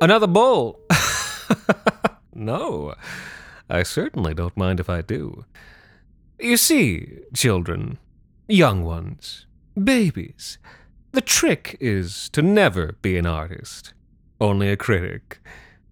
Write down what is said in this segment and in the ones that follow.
Another bowl? no, I certainly don't mind if I do. You see, children, young ones, babies, the trick is to never be an artist, only a critic.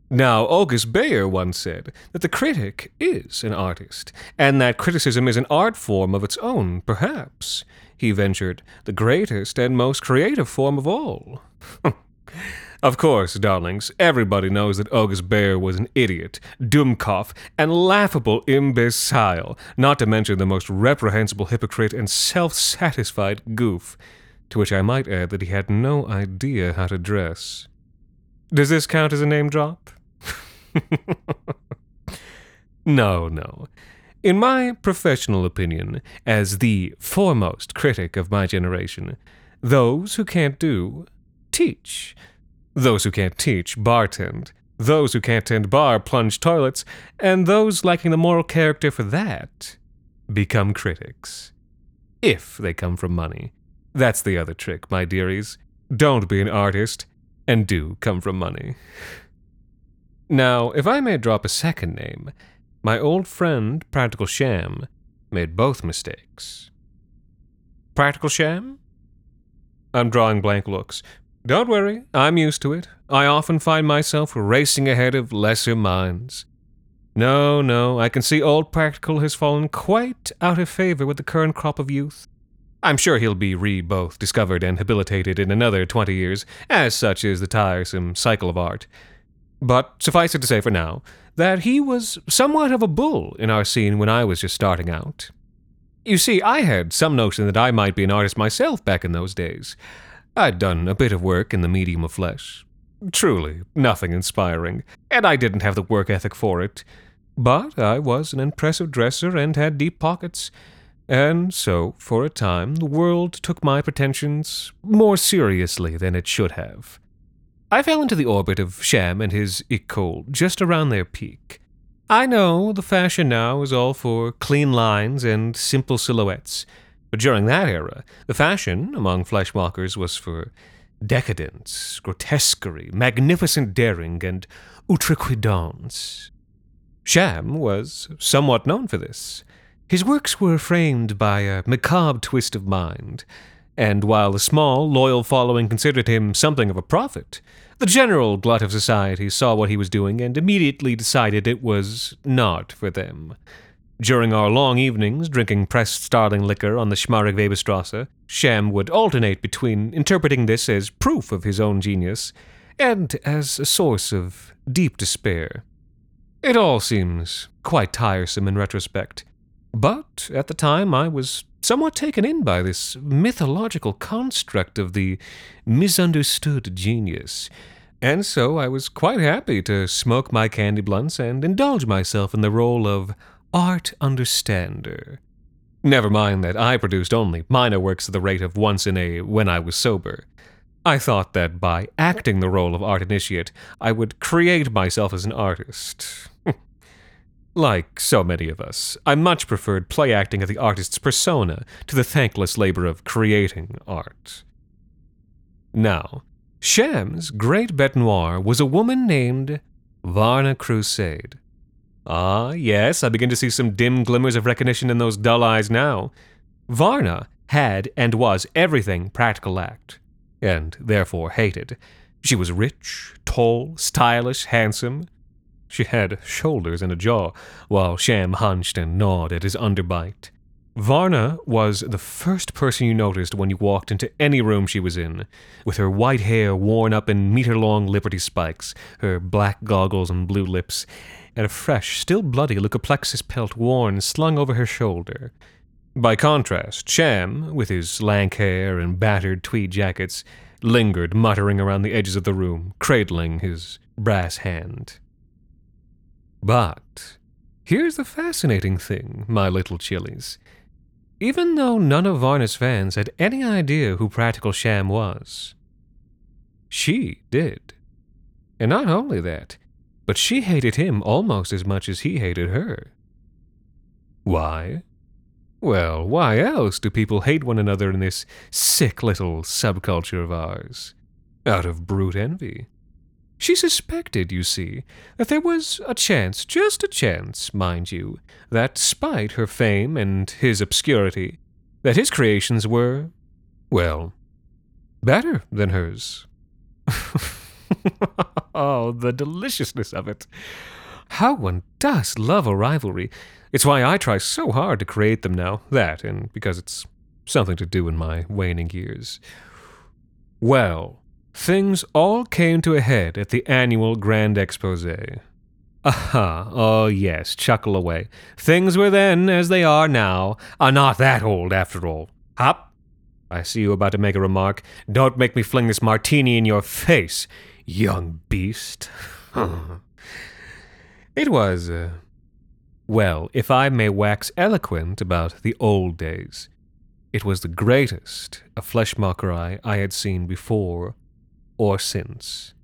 Now, August Bayer once said that the critic is an artist, and that criticism is an art form of its own, perhaps. He ventured, the greatest and most creative form of all. Of course, darlings, everybody knows that August Bayer was an idiot, Dummkopf, and laughable imbecile, not to mention the most reprehensible hypocrite and self satisfied goof, to which I might add that he had no idea how to dress. Does this count as a name drop? no, no. In my professional opinion, as the foremost critic of my generation, those who can't do, teach. Those who can't teach, bartend. Those who can't tend bar, plunge toilets. And those lacking the moral character for that become critics. If they come from money. That's the other trick, my dearies. Don't be an artist, and do come from money. Now, if I may drop a second name, my old friend Practical Sham made both mistakes. Practical Sham? I'm drawing blank looks. Don't worry, I'm used to it. I often find myself racing ahead of lesser minds. No, no, I can see old Practical has fallen quite out of favor with the current crop of youth. I'm sure he'll be re both discovered and habilitated in another twenty years, as such is the tiresome cycle of art. But suffice it to say for now, that he was somewhat of a bull in our scene when I was just starting out. You see, I had some notion that I might be an artist myself back in those days. I'd done a bit of work in the medium of flesh. Truly, nothing inspiring, and I didn't have the work ethic for it. But I was an impressive dresser and had deep pockets. And so, for a time, the world took my pretensions more seriously than it should have. I fell into the orbit of Sham and his école just around their peak. I know the fashion now is all for clean lines and simple silhouettes. But during that era, the fashion among fleshwalkers was for decadence, grotesquerie, magnificent daring, and outrecuidance. Sham was somewhat known for this. His works were framed by a macabre twist of mind, and while a small, loyal following considered him something of a prophet, the general glut of society saw what he was doing and immediately decided it was not for them. During our long evenings, drinking pressed starling liquor on the Schmarrig Weberstrasse, Sham would alternate between interpreting this as proof of his own genius and as a source of deep despair. It all seems quite tiresome in retrospect, but at the time I was somewhat taken in by this mythological construct of the misunderstood genius, and so I was quite happy to smoke my candy blunts and indulge myself in the role of art understander. Never mind that I produced only minor works at the rate of once in a when I was sober. I thought that by acting the role of art initiate, I would create myself as an artist. like so many of us, I much preferred play acting of the artist's persona to the thankless labor of creating art. Now, Sham's great bete noire was a woman named Varna Crusade. Ah, yes, I begin to see some dim glimmers of recognition in those dull eyes now. Varna had and was everything practical act, and therefore hated. She was rich, tall, stylish, handsome. She had shoulders and a jaw, while Sham hunched and gnawed at his underbite. Varna was the first person you noticed when you walked into any room she was in, with her white hair worn up in meter long Liberty spikes, her black goggles and blue lips, and a fresh, still bloody leucoplexus pelt worn slung over her shoulder. By contrast, Sham, with his lank hair and battered tweed jackets, lingered muttering around the edges of the room, cradling his brass hand. But here's the fascinating thing, my little chillies. Even though none of Varna's fans had any idea who Practical Sham was, she did. And not only that, but she hated him almost as much as he hated her. Why? Well, why else do people hate one another in this sick little subculture of ours? Out of brute envy. She suspected, you see, that there was a chance, just a chance, mind you, that despite her fame and his obscurity, that his creations were, well, better than hers. oh, the deliciousness of it. How one does love a rivalry. It's why I try so hard to create them now. That, and because it's something to do in my waning years. Well, things all came to a head at the annual Grand Expose. Aha, oh yes, chuckle away. Things were then as they are now, are not that old after all. Hop! I see you about to make a remark. Don't make me fling this martini in your face young beast. it was, uh, well, if I may wax eloquent about the old days, it was the greatest a fleshmonger I had seen before or since.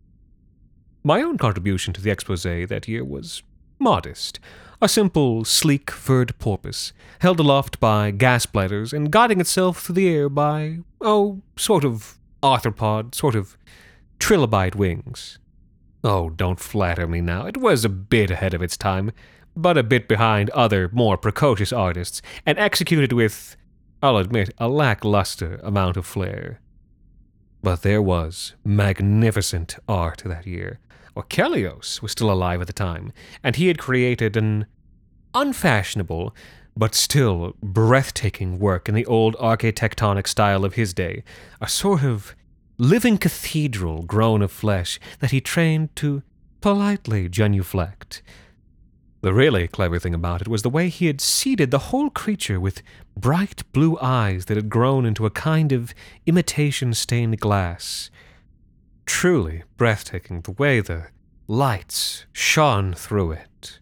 My own contribution to the expose that year was modest. A simple, sleek furred porpoise, held aloft by gas bladders and guiding itself through the air by, oh, sort of arthropod, sort of trilobite wings. Oh, don't flatter me now. It was a bit ahead of its time, but a bit behind other, more precocious artists, and executed with, I'll admit, a lackluster amount of flair. But there was magnificent art that year. Orchelios was still alive at the time, and he had created an unfashionable, but still breathtaking work in the old architectonic style of his day, a sort of living cathedral grown of flesh that he trained to politely genuflect. The really clever thing about it was the way he had seeded the whole creature with bright blue eyes that had grown into a kind of imitation stained glass. Truly breathtaking the way the lights shone through it.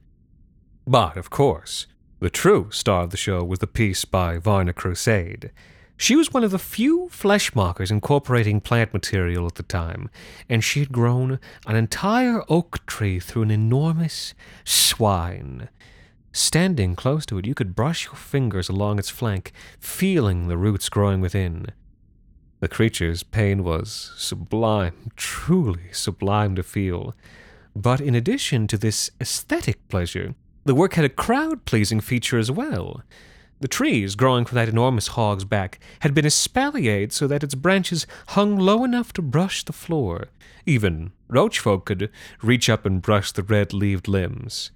But, of course, the true star of the show was the piece by Varna Crusade. She was one of the few flesh markers incorporating plant material at the time, and she had grown an entire oak tree through an enormous swine. Standing close to it, you could brush your fingers along its flank, feeling the roots growing within. The creature's pain was sublime, truly sublime to feel. But in addition to this aesthetic pleasure, the work had a crowd pleasing feature as well. The trees growing from that enormous hog's back had been espaliered so that its branches hung low enough to brush the floor. Even roachfolk could reach up and brush the red leaved limbs.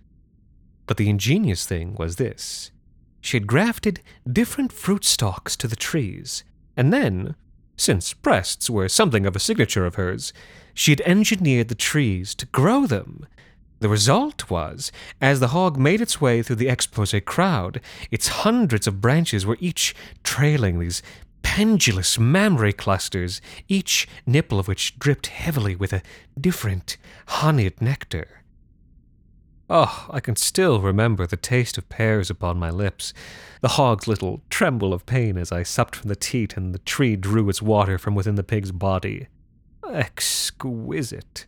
But the ingenious thing was this she had grafted different fruit stalks to the trees, and then, since breasts were something of a signature of hers, she had engineered the trees to grow them the result was, as the hog made its way through the expose crowd, its hundreds of branches were each trailing these pendulous mammary clusters, each nipple of which dripped heavily with a different honeyed nectar. Oh, I can still remember the taste of pears upon my lips, the hog's little tremble of pain as I supped from the teat and the tree drew its water from within the pig's body. Exquisite.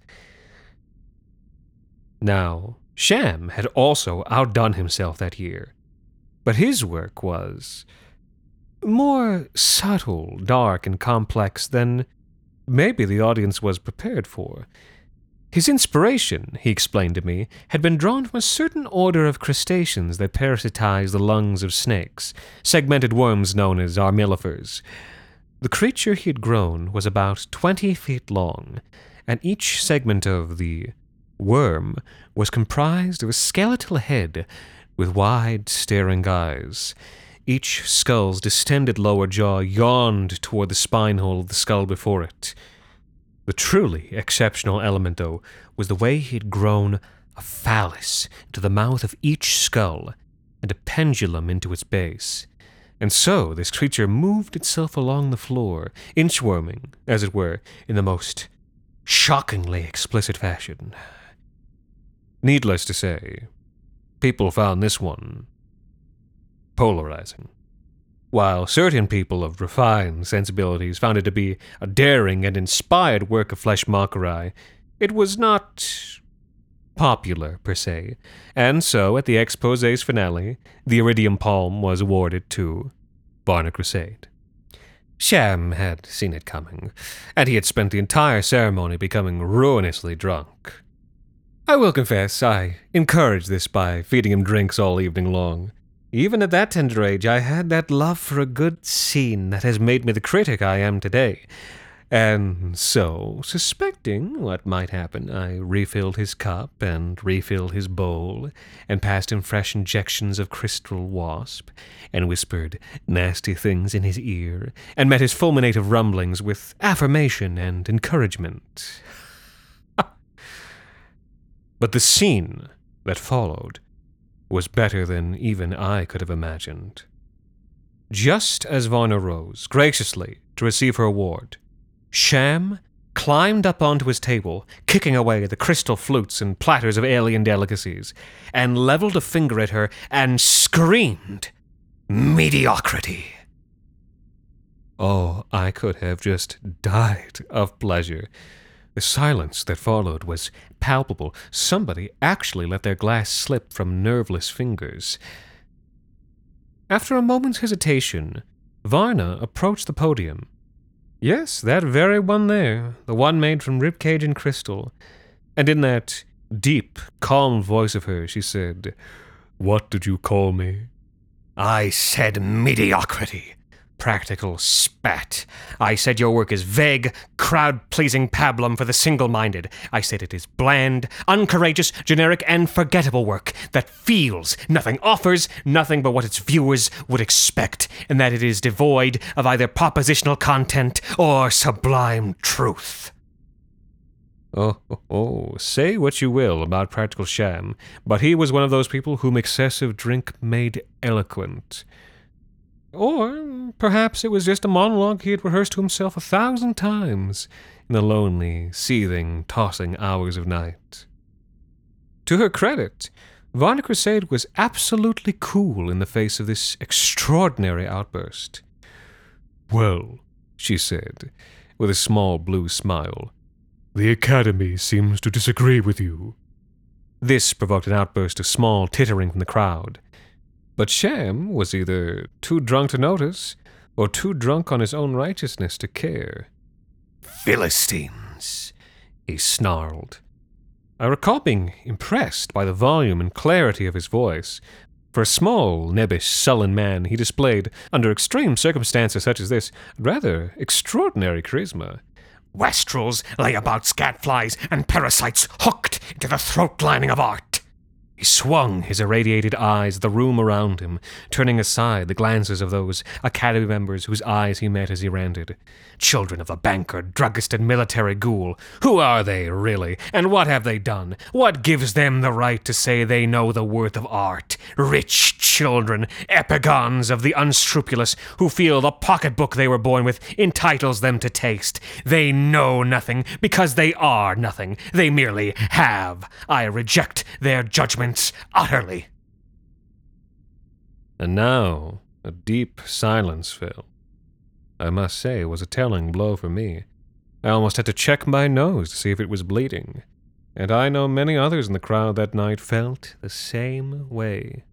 Now, Sham had also outdone himself that year, but his work was more subtle, dark, and complex than maybe the audience was prepared for. His inspiration, he explained to me, had been drawn from a certain order of crustaceans that parasitize the lungs of snakes, segmented worms known as armillifers. The creature he had grown was about twenty feet long, and each segment of the worm was comprised of a skeletal head with wide, staring eyes. Each skull's distended lower jaw yawned toward the spine hole of the skull before it. The truly exceptional element, though, was the way he had grown a phallus into the mouth of each skull and a pendulum into its base. And so this creature moved itself along the floor, inchworming, as it were, in the most shockingly explicit fashion. Needless to say, people found this one polarizing. While certain people of refined sensibilities found it to be a daring and inspired work of flesh mockery, it was not popular per se, and so at the expose's finale, the Iridium Palm was awarded to Varna Crusade. Sham had seen it coming, and he had spent the entire ceremony becoming ruinously drunk. I will confess, I encouraged this by feeding him drinks all evening long. Even at that tender age, I had that love for a good scene that has made me the critic I am today. And so, suspecting what might happen, I refilled his cup and refilled his bowl, and passed him fresh injections of crystal wasp, and whispered nasty things in his ear, and met his fulminative rumblings with affirmation and encouragement. But the scene that followed was better than even I could have imagined. Just as Varna rose, graciously, to receive her award, Sham climbed up onto his table, kicking away the crystal flutes and platters of alien delicacies, and leveled a finger at her and screamed, Mediocrity! Oh, I could have just died of pleasure. The silence that followed was palpable. Somebody actually let their glass slip from nerveless fingers. After a moment's hesitation, Varna approached the podium. Yes, that very one there, the one made from ribcage and crystal. And in that deep, calm voice of hers, she said, What did you call me? I said mediocrity practical spat. I said your work is vague, crowd pleasing pablum for the single minded. I said it is bland, uncourageous, generic, and forgettable work that feels nothing, offers nothing but what its viewers would expect, and that it is devoid of either propositional content or sublime truth. Oh, oh, oh, say what you will about Practical Sham, but he was one of those people whom excessive drink made eloquent. Or perhaps it was just a monologue he had rehearsed to himself a thousand times in the lonely, seething, tossing hours of night. To her credit, Varna Crusade was absolutely cool in the face of this extraordinary outburst. Well, she said, with a small blue smile, the Academy seems to disagree with you. This provoked an outburst of small tittering from the crowd, but Sham was either too drunk to notice, or too drunk on his own righteousness to care. Philistines, he snarled. I recall being impressed by the volume and clarity of his voice. For a small, nebbish, sullen man, he displayed, under extreme circumstances such as this, rather extraordinary charisma. Wastrels lay about scatflies and parasites hooked into the throat lining of art. He swung his irradiated eyes the room around him, turning aside the glances of those Academy members whose eyes he met as he ranted. Children of the banker, druggist, and military ghoul. Who are they, really? And what have they done? What gives them the right to say they know the worth of art? Rich children, epigons of the unscrupulous, who feel the pocketbook they were born with entitles them to taste. They know nothing because they are nothing. They merely have. I reject their judgment utterly. And now a deep silence fell. I must say it was a telling blow for me. I almost had to check my nose to see if it was bleeding, and I know many others in the crowd that night felt the same way.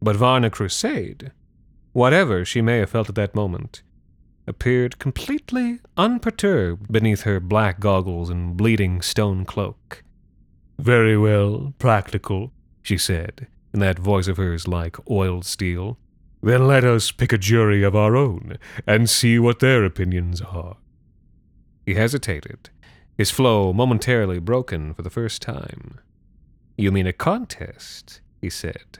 But Varna Crusade, whatever she may have felt at that moment, appeared completely unperturbed beneath her black goggles and bleeding stone cloak. Very well, practical, she said, in that voice of hers like oiled steel. Then let us pick a jury of our own and see what their opinions are. He hesitated, his flow momentarily broken for the first time. You mean a contest? he said.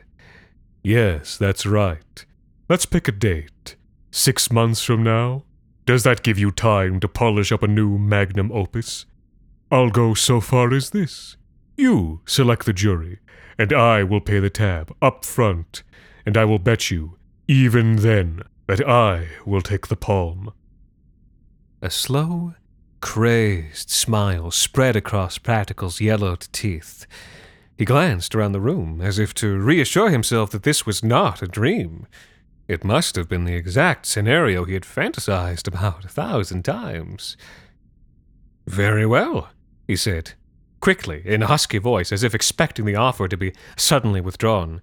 Yes, that's right. Let's pick a date. Six months from now? Does that give you time to polish up a new magnum opus? I'll go so far as this. You select the jury, and I will pay the tab up front, and I will bet you, even then, that I will take the palm. A slow, crazed smile spread across Practical's yellowed teeth. He glanced around the room as if to reassure himself that this was not a dream. It must have been the exact scenario he had fantasized about a thousand times. Very well, he said, quickly, in a husky voice, as if expecting the offer to be suddenly withdrawn.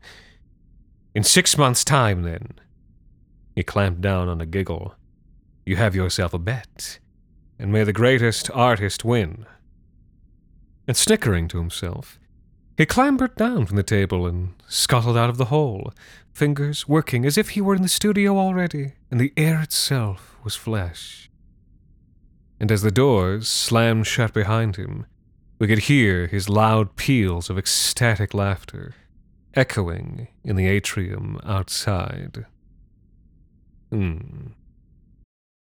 In six months' time, then. He clamped down on a giggle. You have yourself a bet, and may the greatest artist win. And snickering to himself, he clambered down from the table and scuttled out of the hole, fingers working as if he were in the studio already, and the air itself was flesh. And as the doors slammed shut behind him, we could hear his loud peals of ecstatic laughter echoing in the atrium outside. Hmm.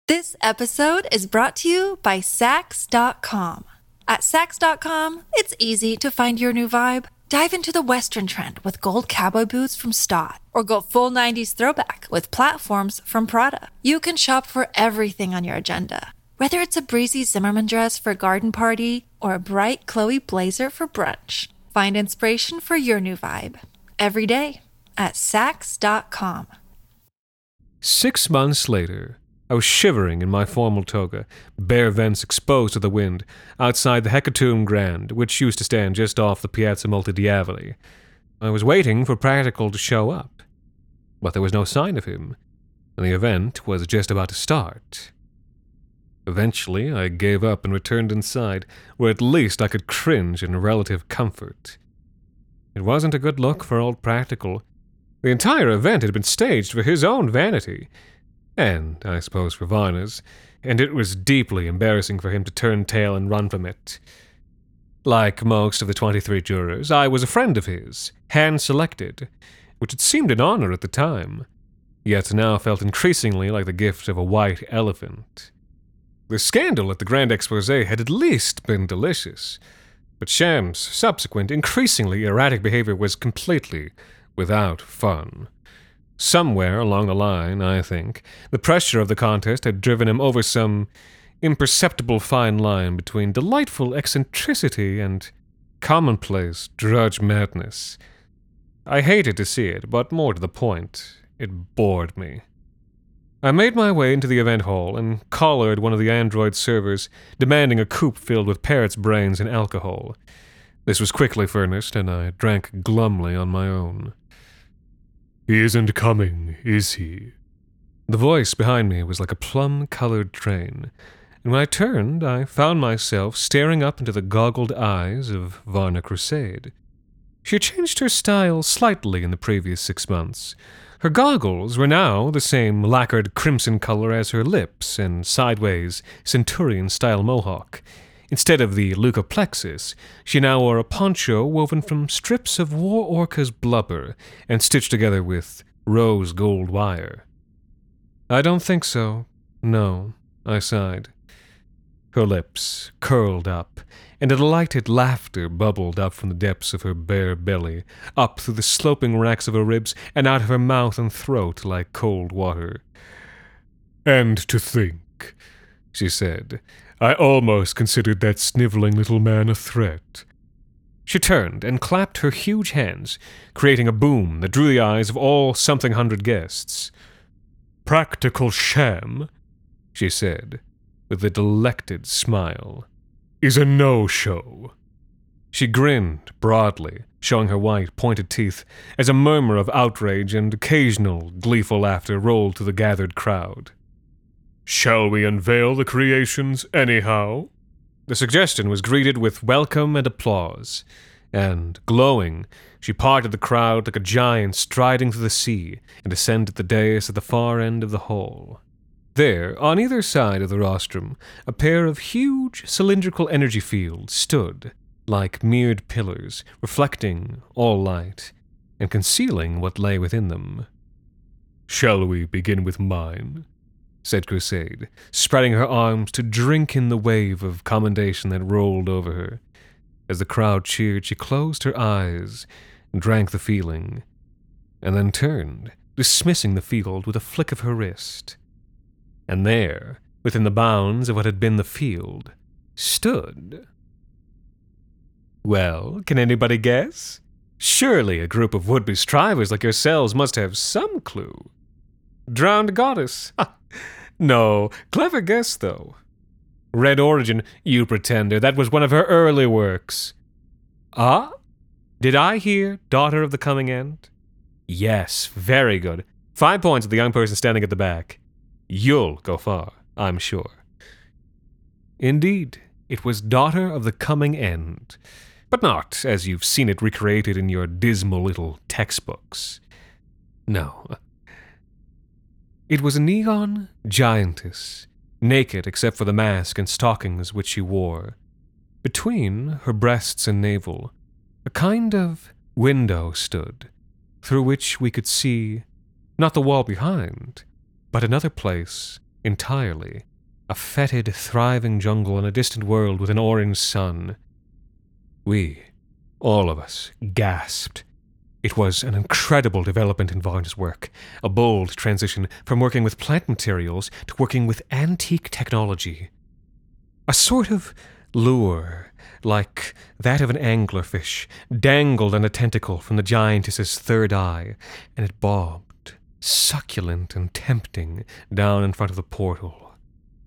This episode is brought to you by Saks.com. At Saks.com, it's easy to find your new vibe. Dive into the Western trend with gold cowboy boots from Staud, or go full 90s throwback with platforms from Prada. You can shop for everything on your agenda, whether it's a breezy Zimmermann dress for a garden party or a bright Chloe blazer for brunch. Find inspiration for your new vibe every day at Saks.com. Six months later, I was shivering in my formal toga, bare vents exposed to the wind, outside the Hecatomb Grand, which used to stand just off the Piazza Multidiavoli. I was waiting for Practical to show up, but there was no sign of him, and the event was just about to start. Eventually, I gave up and returned inside, where at least I could cringe in relative comfort. It wasn't a good look for old Practical. The entire event had been staged for his own vanity, and, I suppose, for Varna's, and it was deeply embarrassing for him to turn tail and run from it. Like most of the 23 jurors, I was a friend of his, hand selected, which had seemed an honor at the time, yet now felt increasingly like the gift of a white elephant. The scandal at the Grand Expose had at least been delicious, but Sham's subsequent, increasingly erratic behavior was completely without fun. Somewhere along the line, I think, the pressure of the contest had driven him over some imperceptible fine line between delightful eccentricity and commonplace drudge madness. I hated to see it, but more to the point, it bored me. I made my way into the event hall and collared one of the android servers, demanding a coupe filled with parrot's brains and alcohol. This was quickly furnished, and I drank glumly on my own. He isn't coming, is he? The voice behind me was like a plum colored train, and when I turned, I found myself staring up into the goggled eyes of Varna Crusade. She had changed her style slightly in the previous six months. Her goggles were now the same lacquered crimson color as her lips and sideways centurion style mohawk. Instead of the leucoplexus, she now wore a poncho woven from strips of war orca's blubber and stitched together with rose gold wire. I don't think so. No, I sighed. Her lips curled up, and a delighted laughter bubbled up from the depths of her bare belly, up through the sloping racks of her ribs, and out of her mouth and throat like cold water. And to think, she said, I almost considered that sniveling little man a threat. She turned and clapped her huge hands, creating a boom that drew the eyes of all something hundred guests. Practical sham, she said, with a delected smile, is a no show. She grinned broadly, showing her white, pointed teeth, as a murmur of outrage and occasional gleeful laughter rolled to the gathered crowd. Shall we unveil the creations anyhow? The suggestion was greeted with welcome and applause, and, glowing, she parted the crowd like a giant striding through the sea and ascended the dais at the far end of the hall. There, on either side of the rostrum, a pair of huge cylindrical energy fields stood, like mirrored pillars, reflecting all light and concealing what lay within them. Shall we begin with mine? said Crusade, spreading her arms to drink in the wave of commendation that rolled over her. As the crowd cheered, she closed her eyes, and drank the feeling, and then turned, dismissing the field with a flick of her wrist. And there, within the bounds of what had been the field, stood. Well, can anybody guess? Surely a group of would be strivers like yourselves must have some clue. Drowned goddess. no, clever guess, though. Red Origin, you pretender, that was one of her early works. Ah? Did I hear Daughter of the Coming End? Yes, very good. Five points to the young person standing at the back. You'll go far, I'm sure. Indeed, it was Daughter of the Coming End, but not as you've seen it recreated in your dismal little textbooks. No. It was a neon giantess, naked except for the mask and stockings which she wore. Between her breasts and navel, a kind of window stood, through which we could see not the wall behind, but another place entirely a fetid, thriving jungle in a distant world with an orange sun. We, all of us, gasped. It was an incredible development in Varna's work, a bold transition from working with plant materials to working with antique technology. A sort of lure, like that of an anglerfish, dangled on a tentacle from the giantess's third eye, and it bobbed, succulent and tempting, down in front of the portal.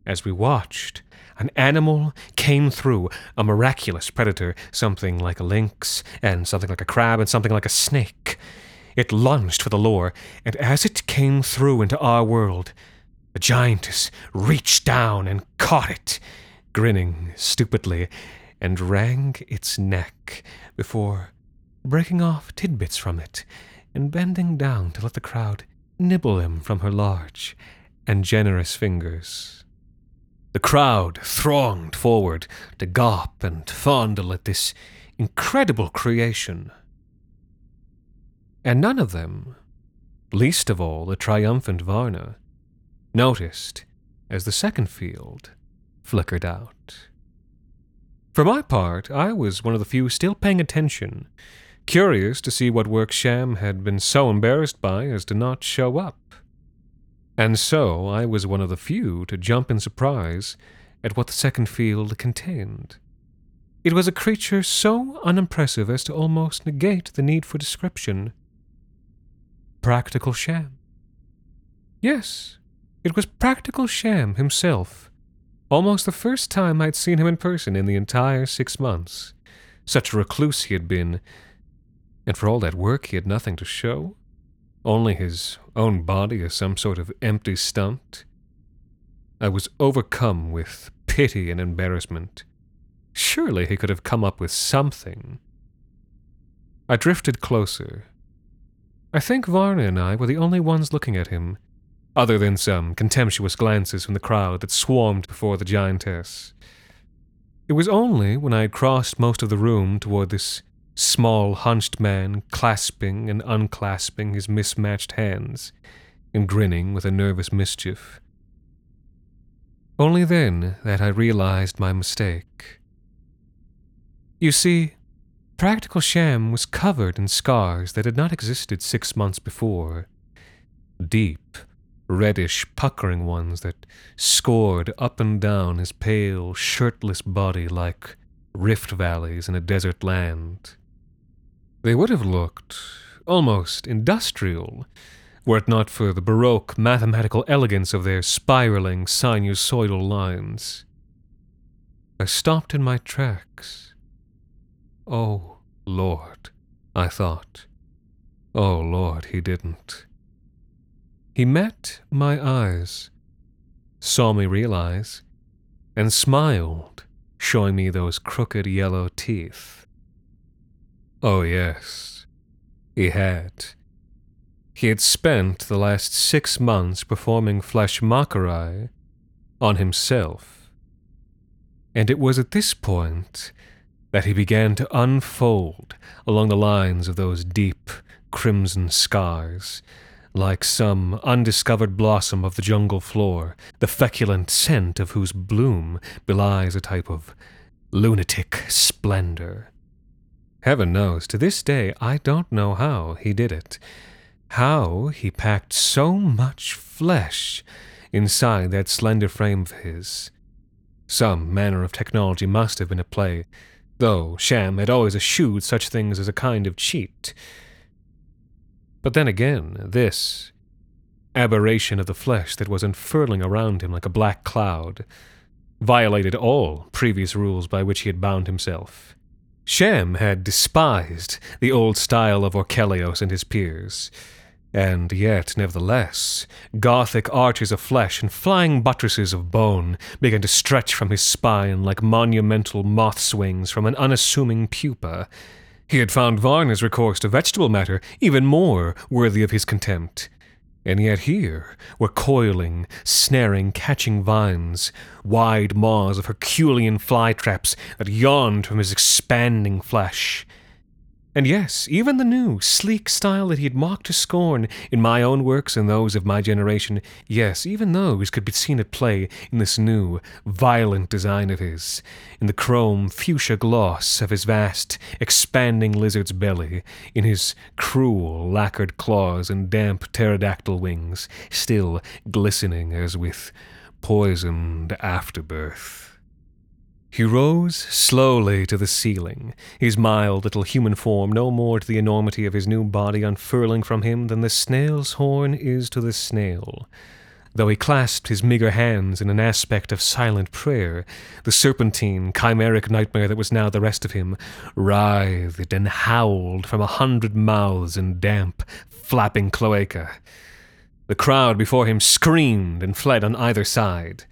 As we watched, an animal came through, a miraculous predator, something like a lynx, and something like a crab, and something like a snake. It lunged for the lure, and as it came through into our world, the giantess reached down and caught it, grinning stupidly, and wrung its neck before breaking off tidbits from it and bending down to let the crowd nibble him from her large and generous fingers. The crowd thronged forward to gawp and fondle at this incredible creation. And none of them, least of all the triumphant Varna, noticed as the second field flickered out. For my part, I was one of the few still paying attention, curious to see what work Sham had been so embarrassed by as to not show up. And so I was one of the few to jump in surprise at what the second field contained. It was a creature so unimpressive as to almost negate the need for description. Practical Sham. Yes, it was Practical Sham himself Almost the first time I'd seen him in person in the entire six months. Such a recluse he had been, and for all that work he had nothing to show. Only his own body as some sort of empty stunt. I was overcome with pity and embarrassment. Surely he could have come up with something. I drifted closer. I think Varna and I were the only ones looking at him, other than some contemptuous glances from the crowd that swarmed before the giantess. It was only when I had crossed most of the room toward this small, hunched man clasping and unclasping his mismatched hands and grinning with a nervous mischief. Only then that I realized my mistake. You see, Practical Sham was covered in scars that had not existed six months before. Deep, reddish, puckering ones that scored up and down his pale, shirtless body like rift valleys in a desert land. They would have looked almost industrial were it not for the baroque mathematical elegance of their spiraling sinusoidal lines. I stopped in my tracks. Oh, Lord, I thought. Oh, Lord, he didn't. He met my eyes, saw me realize, and smiled, showing me those crooked yellow teeth. Oh, yes, he had. He had spent the last six months performing fleshmacheri on himself. And it was at this point that he began to unfold along the lines of those deep crimson scars, like some undiscovered blossom of the jungle floor, the feculent scent of whose bloom belies a type of lunatic splendor. Heaven knows, to this day, I don't know how he did it how he packed so much flesh inside that slender frame of his. Some manner of technology must have been at play, though Sham had always eschewed such things as a kind of cheat. But then again, this aberration of the flesh that was unfurling around him like a black cloud violated all previous rules by which he had bound himself. Sham had despised the old style of Orchelios and his peers. And yet, nevertheless, Gothic arches of flesh and flying buttresses of bone began to stretch from his spine like monumental moth wings from an unassuming pupa. He had found Varna's recourse to vegetable matter even more worthy of his contempt. And yet here were coiling, snaring, catching vines, wide maws of Herculean fly traps that yawned from his expanding flesh. And yes, even the new, sleek style that he had mocked to scorn in my own works and those of my generation, yes, even those could be seen at play in this new, violent design of his, in the chrome fuchsia gloss of his vast, expanding lizard's belly, in his cruel, lacquered claws and damp pterodactyl wings, still glistening as with poisoned afterbirth. He rose slowly to the ceiling, his mild little human form no more to the enormity of his new body unfurling from him than the snail's horn is to the snail. Though he clasped his meagre hands in an aspect of silent prayer, the serpentine, chimeric nightmare that was now the rest of him writhed and howled from a hundred mouths in damp, flapping cloaca. The crowd before him screamed and fled on either side.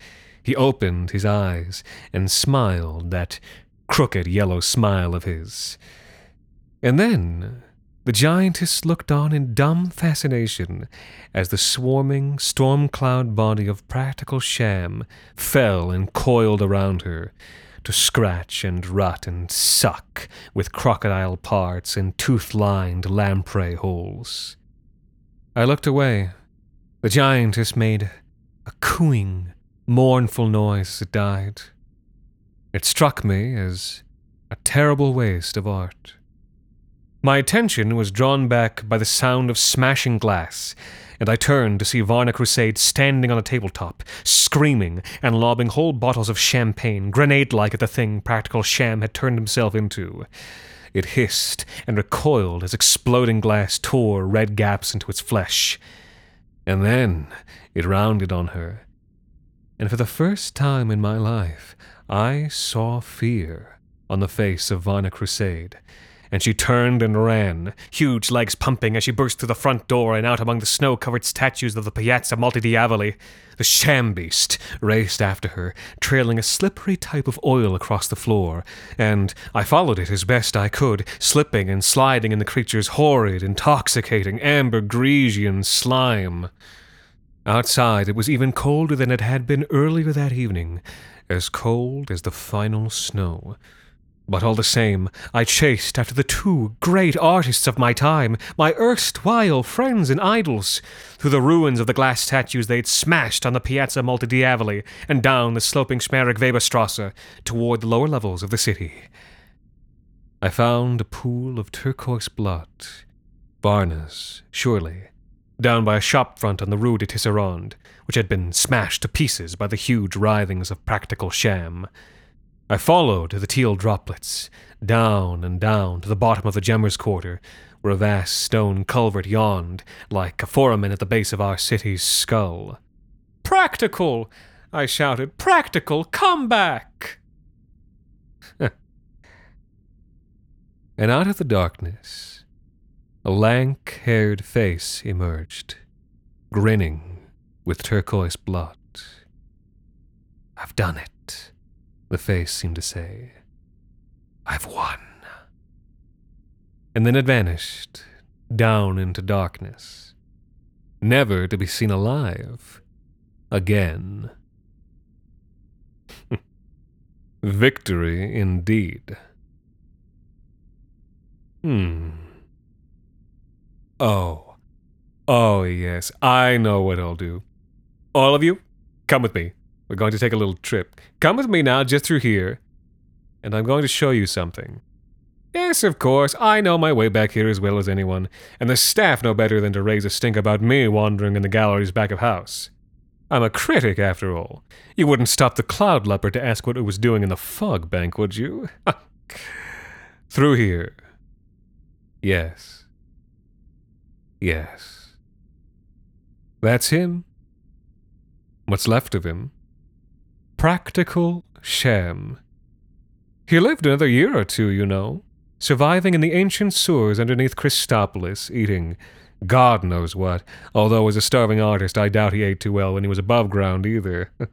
He opened his eyes and smiled that crooked yellow smile of his. And then the giantess looked on in dumb fascination as the swarming, storm cloud body of practical sham fell and coiled around her to scratch and rut and suck with crocodile parts and tooth lined lamprey holes. I looked away. The giantess made a cooing, mournful noise it died. It struck me as a terrible waste of art. My attention was drawn back by the sound of smashing glass, and I turned to see Varna Crusade standing on a tabletop, screaming and lobbing whole bottles of champagne, grenade like at the thing Practical Sham had turned himself into. It hissed and recoiled as exploding glass tore red gaps into its flesh. And then it rounded on her and for the first time in my life, I saw fear on the face of Varna Crusade. And she turned and ran, huge legs pumping as she burst through the front door and out among the snow covered statues of the Piazza Multi Diavoli. The sham beast raced after her, trailing a slippery type of oil across the floor, and I followed it as best I could, slipping and sliding in the creature's horrid, intoxicating, amber Grecian slime. Outside, it was even colder than it had been earlier that evening, as cold as the final snow. But all the same, I chased after the two great artists of my time, my erstwhile friends and idols, through the ruins of the glass statues they had smashed on the Piazza Diavoli and down the sloping Schmerich Weberstrasse toward the lower levels of the city. I found a pool of turquoise blood. Varna's, surely down by a shop front on the Rue de Tisserand, which had been smashed to pieces by the huge writhings of practical sham. I followed the teal droplets, down and down to the bottom of the gemmer's quarter, where a vast stone culvert yawned like a foramen at the base of our city's skull. Practical! I shouted. Practical, come back! and out of the darkness, a lank haired face emerged, grinning with turquoise blood. I've done it, the face seemed to say. I've won. And then it vanished, down into darkness, never to be seen alive again. Victory indeed. Hmm. Oh. Oh, yes, I know what I'll do. All of you, come with me. We're going to take a little trip. Come with me now, just through here. And I'm going to show you something. Yes, of course, I know my way back here as well as anyone, and the staff know better than to raise a stink about me wandering in the galleries back of house. I'm a critic, after all. You wouldn't stop the cloud leopard to ask what it was doing in the fog bank, would you? Through here. Yes. Yes. That's him. What's left of him. Practical sham. He lived another year or two, you know, surviving in the ancient sewers underneath Christopolis, eating God knows what, although as a starving artist I doubt he ate too well when he was above ground either.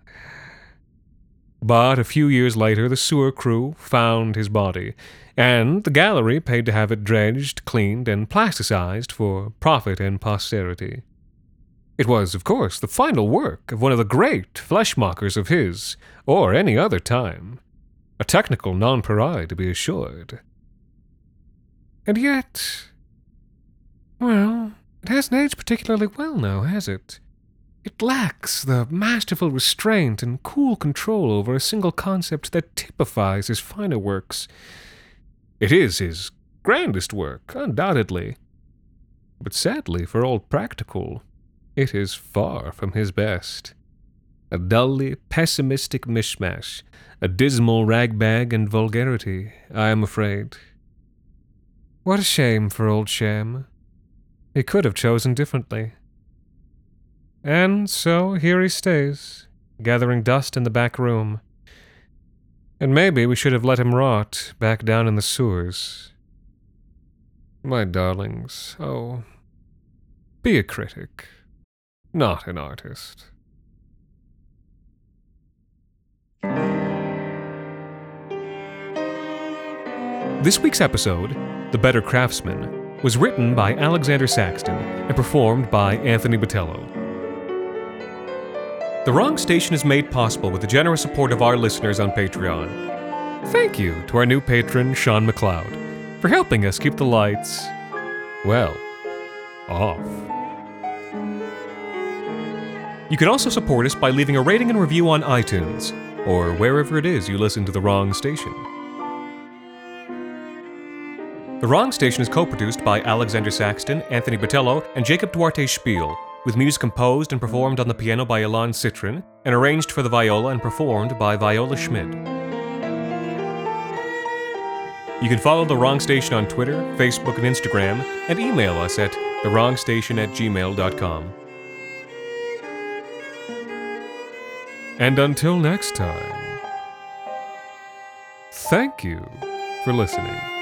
but a few years later the sewer crew found his body, and the gallery paid to have it dredged, cleaned, and plasticized for profit and posterity. It was, of course, the final work of one of the great fleshmockers of his, or any other time. A technical nonpareil, to be assured. And yet, well, it hasn't aged particularly well now, has it? It lacks the masterful restraint and cool control over a single concept that typifies his finer works. It is his grandest work, undoubtedly. But sadly, for old Practical, it is far from his best. A dully pessimistic mishmash, a dismal ragbag and vulgarity, I am afraid. What a shame for old Sham. He could have chosen differently. And so here he stays, gathering dust in the back room. And maybe we should have let him rot back down in the sewers. My darlings, oh, be a critic, not an artist. This week's episode, The Better Craftsman, was written by Alexander Saxton and performed by Anthony Botello. The Wrong Station is made possible with the generous support of our listeners on Patreon. Thank you to our new patron, Sean McLeod, for helping us keep the lights, well, off. You can also support us by leaving a rating and review on iTunes, or wherever it is you listen to The Wrong Station. The Wrong Station is co produced by Alexander Saxton, Anthony Botello, and Jacob Duarte Spiel, with music composed and performed on the piano by Ilan Citrin, and arranged for the viola and performed by Viola Schmidt. You can follow The Wrong Station on Twitter, Facebook, and Instagram, and email us at thewrongstation at gmail.com. And until next time, thank you for listening.